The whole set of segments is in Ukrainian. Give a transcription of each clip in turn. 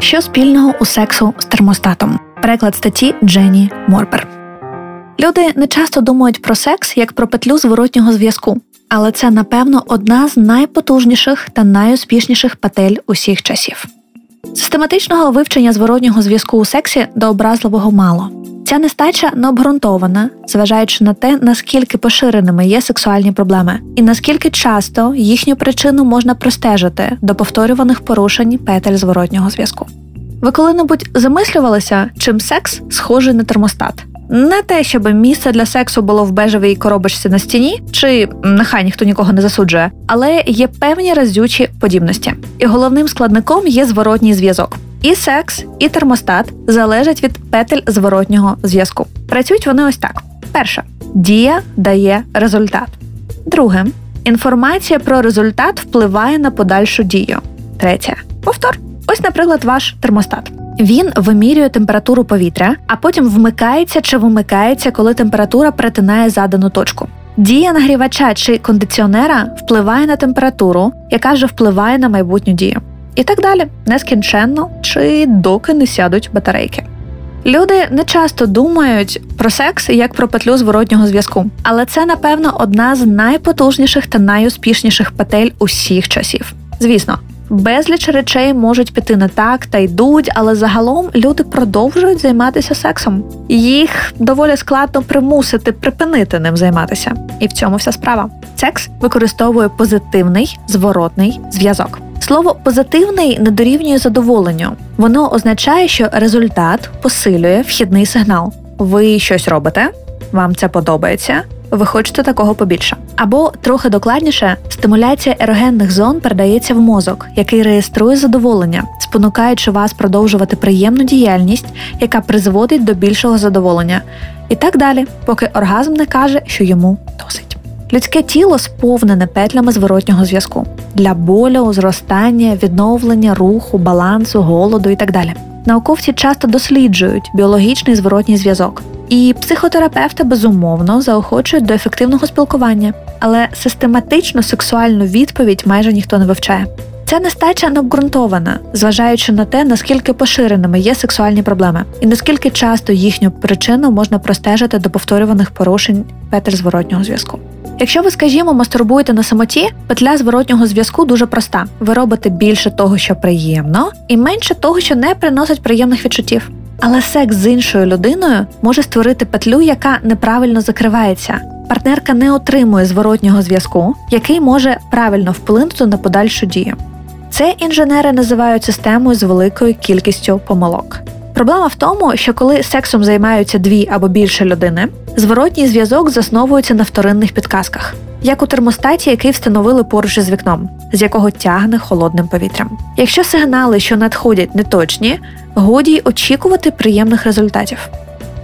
Що спільного у сексу з термостатом? Переклад статті Дженні Морбер. Люди не часто думають про секс як про петлю зворотнього зв'язку, але це, напевно, одна з найпотужніших та найуспішніших петель усіх часів. Систематичного вивчення зворотнього зв'язку у сексі до образливого мало. Ця нестача не обґрунтована, зважаючи на те, наскільки поширеними є сексуальні проблеми, і наскільки часто їхню причину можна простежити до повторюваних порушень петель зворотнього зв'язку. Ви коли-небудь замислювалися, чим секс схожий на термостат? Не те, щоб місце для сексу було в бежевій коробочці на стіні, чи нехай ніхто нікого не засуджує, але є певні разючі подібності. І головним складником є зворотній зв'язок. І секс, і термостат залежать від петель зворотнього зв'язку. Працюють вони ось так: перше дія дає результат. Друге інформація про результат впливає на подальшу дію. Третє повтор. Ось, наприклад, ваш термостат. Він вимірює температуру повітря, а потім вмикається чи вимикається, коли температура перетинає задану точку. Дія нагрівача чи кондиціонера впливає на температуру, яка вже впливає на майбутню дію. І так далі, нескінченно чи доки не сядуть батарейки. Люди не часто думають про секс як про петлю зворотнього зв'язку, але це, напевно, одна з найпотужніших та найуспішніших петель усіх часів. Звісно, безліч речей можуть піти не так та йдуть, але загалом люди продовжують займатися сексом. Їх доволі складно примусити припинити ним займатися. І в цьому вся справа. Секс використовує позитивний зворотний зв'язок. Слово позитивний не дорівнює задоволенню. Воно означає, що результат посилює вхідний сигнал. Ви щось робите, вам це подобається. Ви хочете такого побільше. Або трохи докладніше, стимуляція ерогенних зон передається в мозок, який реєструє задоволення, спонукаючи вас продовжувати приємну діяльність, яка призводить до більшого задоволення, і так далі, поки оргазм не каже, що йому досить. Людське тіло сповнене петлями зворотнього зв'язку для болю, зростання, відновлення, руху, балансу, голоду і так далі. Науковці часто досліджують біологічний зворотній зв'язок, і психотерапевти безумовно заохочують до ефективного спілкування, але систематично сексуальну відповідь майже ніхто не вивчає. Ця нестача не обґрунтована, зважаючи на те, наскільки поширеними є сексуальні проблеми, і наскільки часто їхню причину можна простежити до повторюваних порушень петель зворотнього зв'язку. Якщо ви, скажімо, мастурбуєте на самоті, петля зворотнього зв'язку дуже проста. Ви робите більше того, що приємно, і менше того, що не приносить приємних відчуттів. Але секс з іншою людиною може створити петлю, яка неправильно закривається. Партнерка не отримує зворотнього зв'язку, який може правильно вплинути на подальшу дію. Це інженери називають системою з великою кількістю помилок. Проблема в тому, що коли сексом займаються дві або більше людини, зворотній зв'язок засновується на вторинних підказках, як у термостаті, який встановили поруч із вікном, з якого тягне холодним повітрям. Якщо сигнали, що надходять, неточні, годі й очікувати приємних результатів.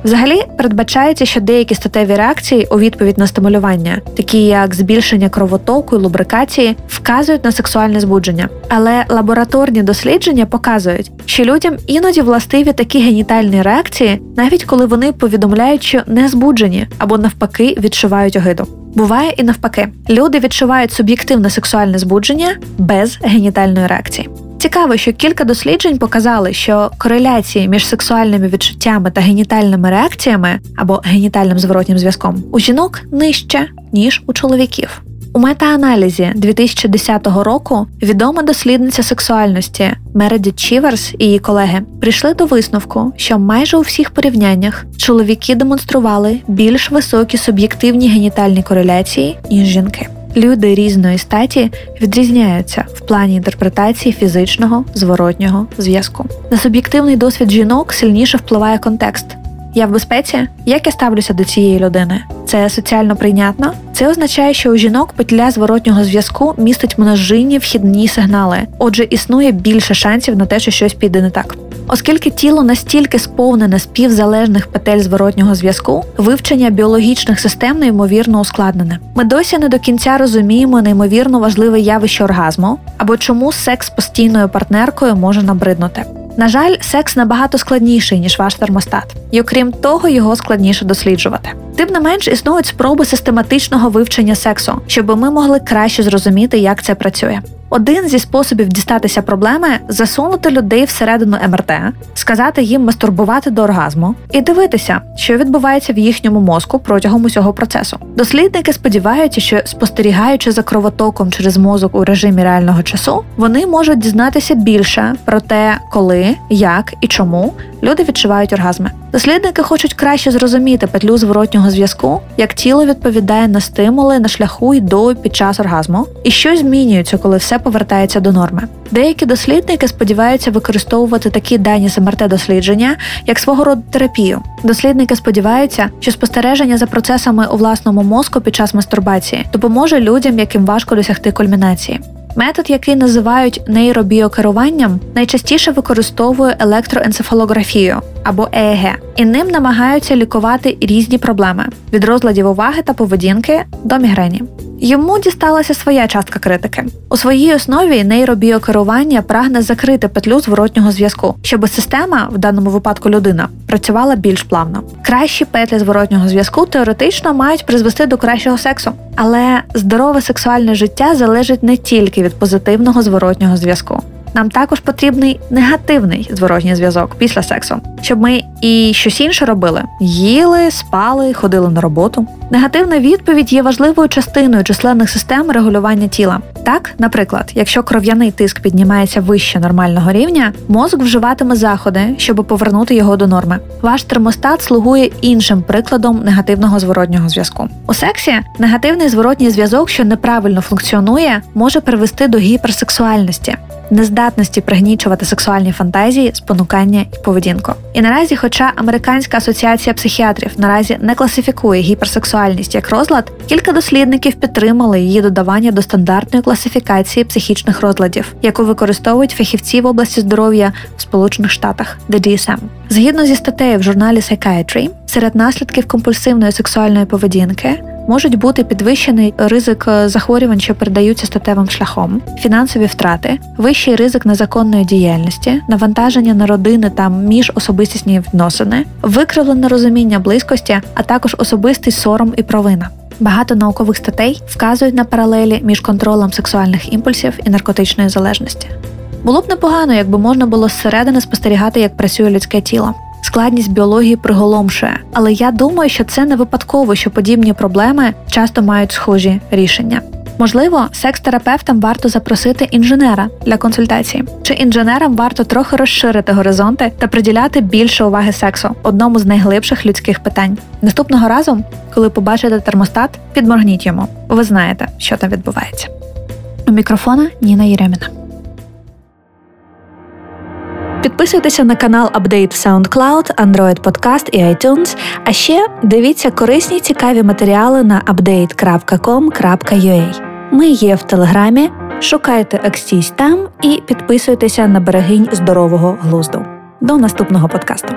Взагалі передбачається, що деякі статеві реакції у відповідь на стимулювання, такі як збільшення кровотоку і лубрикації, вказують на сексуальне збудження. Але лабораторні дослідження показують, що людям іноді властиві такі генітальні реакції, навіть коли вони повідомляють, що не збуджені або навпаки відчувають огиду. Буває і навпаки, люди відчувають суб'єктивне сексуальне збудження без генітальної реакції. Цікаво, що кілька досліджень показали, що кореляції між сексуальними відчуттями та генітальними реакціями або генітальним зворотнім зв'язком у жінок нижче ніж у чоловіків. У метааналізі 2010 року відома дослідниця сексуальності Мередіт Чіверс і її колеги прийшли до висновку, що майже у всіх порівняннях чоловіки демонстрували більш високі суб'єктивні генітальні кореляції ніж жінки. Люди різної статі відрізняються в плані інтерпретації фізичного зворотнього зв'язку. На суб'єктивний досвід жінок сильніше впливає контекст. Я в безпеці, як я ставлюся до цієї людини? Це соціально прийнятно. Це означає, що у жінок петля зворотнього зв'язку містить множинні вхідні сигнали, отже, існує більше шансів на те, що щось піде не так. Оскільки тіло настільки сповнене співзалежних петель зворотнього зв'язку, вивчення біологічних систем неймовірно ускладнене. Ми досі не до кінця розуміємо неймовірно важливе явище оргазму або чому секс постійною партнеркою може набриднути. На жаль, секс набагато складніший ніж ваш термостат, і окрім того, його складніше досліджувати. Тим не менш існують спроби систематичного вивчення сексу, щоб ми могли краще зрозуміти, як це працює. Один зі способів дістатися проблеми засунути людей всередину МРТ, сказати їм мастурбувати до оргазму і дивитися, що відбувається в їхньому мозку протягом усього процесу. Дослідники сподіваються, що спостерігаючи за кровотоком через мозок у режимі реального часу, вони можуть дізнатися більше про те, коли, як і чому люди відчувають оргазми. Дослідники хочуть краще зрозуміти петлю зворотнього зв'язку, як тіло відповідає на стимули на шляху й до під час оргазму, і що змінюється, коли все повертається до норми. Деякі дослідники сподіваються використовувати такі дані з МРТ дослідження як свого роду терапію. Дослідники сподіваються, що спостереження за процесами у власному мозку під час мастурбації допоможе людям, яким важко досягти кульмінації. Метод, який називають нейробіокеруванням, найчастіше використовує електроенцефалографію або ЕЕГ, і ним намагаються лікувати різні проблеми від розладів уваги та поведінки до мігрені. Йому дісталася своя частка критики. У своїй основі нейробіокерування прагне закрити петлю зворотнього зв'язку, щоб система, в даному випадку людина, працювала більш плавно. Кращі петлі зворотнього зв'язку теоретично мають призвести до кращого сексу, але здорове сексуальне життя залежить не тільки від позитивного зворотнього зв'язку нам також потрібний негативний зворотній зв'язок після сексу, щоб ми і щось інше робили: їли, спали, ходили на роботу. Негативна відповідь є важливою частиною численних систем регулювання тіла. Так, наприклад, якщо кров'яний тиск піднімається вище нормального рівня, мозок вживатиме заходи, щоб повернути його до норми. Ваш термостат слугує іншим прикладом негативного зворотнього зв'язку. У сексі негативний зворотній зв'язок, що неправильно функціонує, може привести до гіперсексуальності нездатності пригнічувати сексуальні фантазії, спонукання і поведінку. І наразі, хоча Американська асоціація психіатрів наразі не класифікує гіперсексуальність як розлад, кілька дослідників підтримали її додавання до стандартної класифікації психічних розладів, яку використовують фахівці в області здоров'я в Сполучених Штатах DSM. Згідно зі статтею в журналі Psychiatry, серед наслідків компульсивної сексуальної поведінки можуть бути підвищений ризик е, захворювань, що передаються статевим шляхом, фінансові втрати, вищий ризик незаконної діяльності, навантаження на родини та міжособистісні відносини, викривлене розуміння близькості, а також особистий сором і провина. Багато наукових статей вказують на паралелі між контролем сексуальних імпульсів і наркотичної залежності. Було б непогано, якби можна було зсередини спостерігати, як працює людське тіло складність біології приголомшує. Але я думаю, що це не випадково, що подібні проблеми часто мають схожі рішення. Можливо, секс-терапевтам варто запросити інженера для консультації, чи інженерам варто трохи розширити горизонти та приділяти більше уваги сексу, одному з найглибших людських питань. Наступного разу, коли побачите термостат, підморгніть йому. Ви знаєте, що там відбувається. У мікрофона Ніна Єреміна. Підписуйтеся на канал Update в SoundCloud, Android Podcast і iTunes. А ще дивіться корисні цікаві матеріали на update.com.ua. Ми є в Телеграмі. Шукайте Акстійсь там і підписуйтеся на берегинь здорового глузду. До наступного подкасту.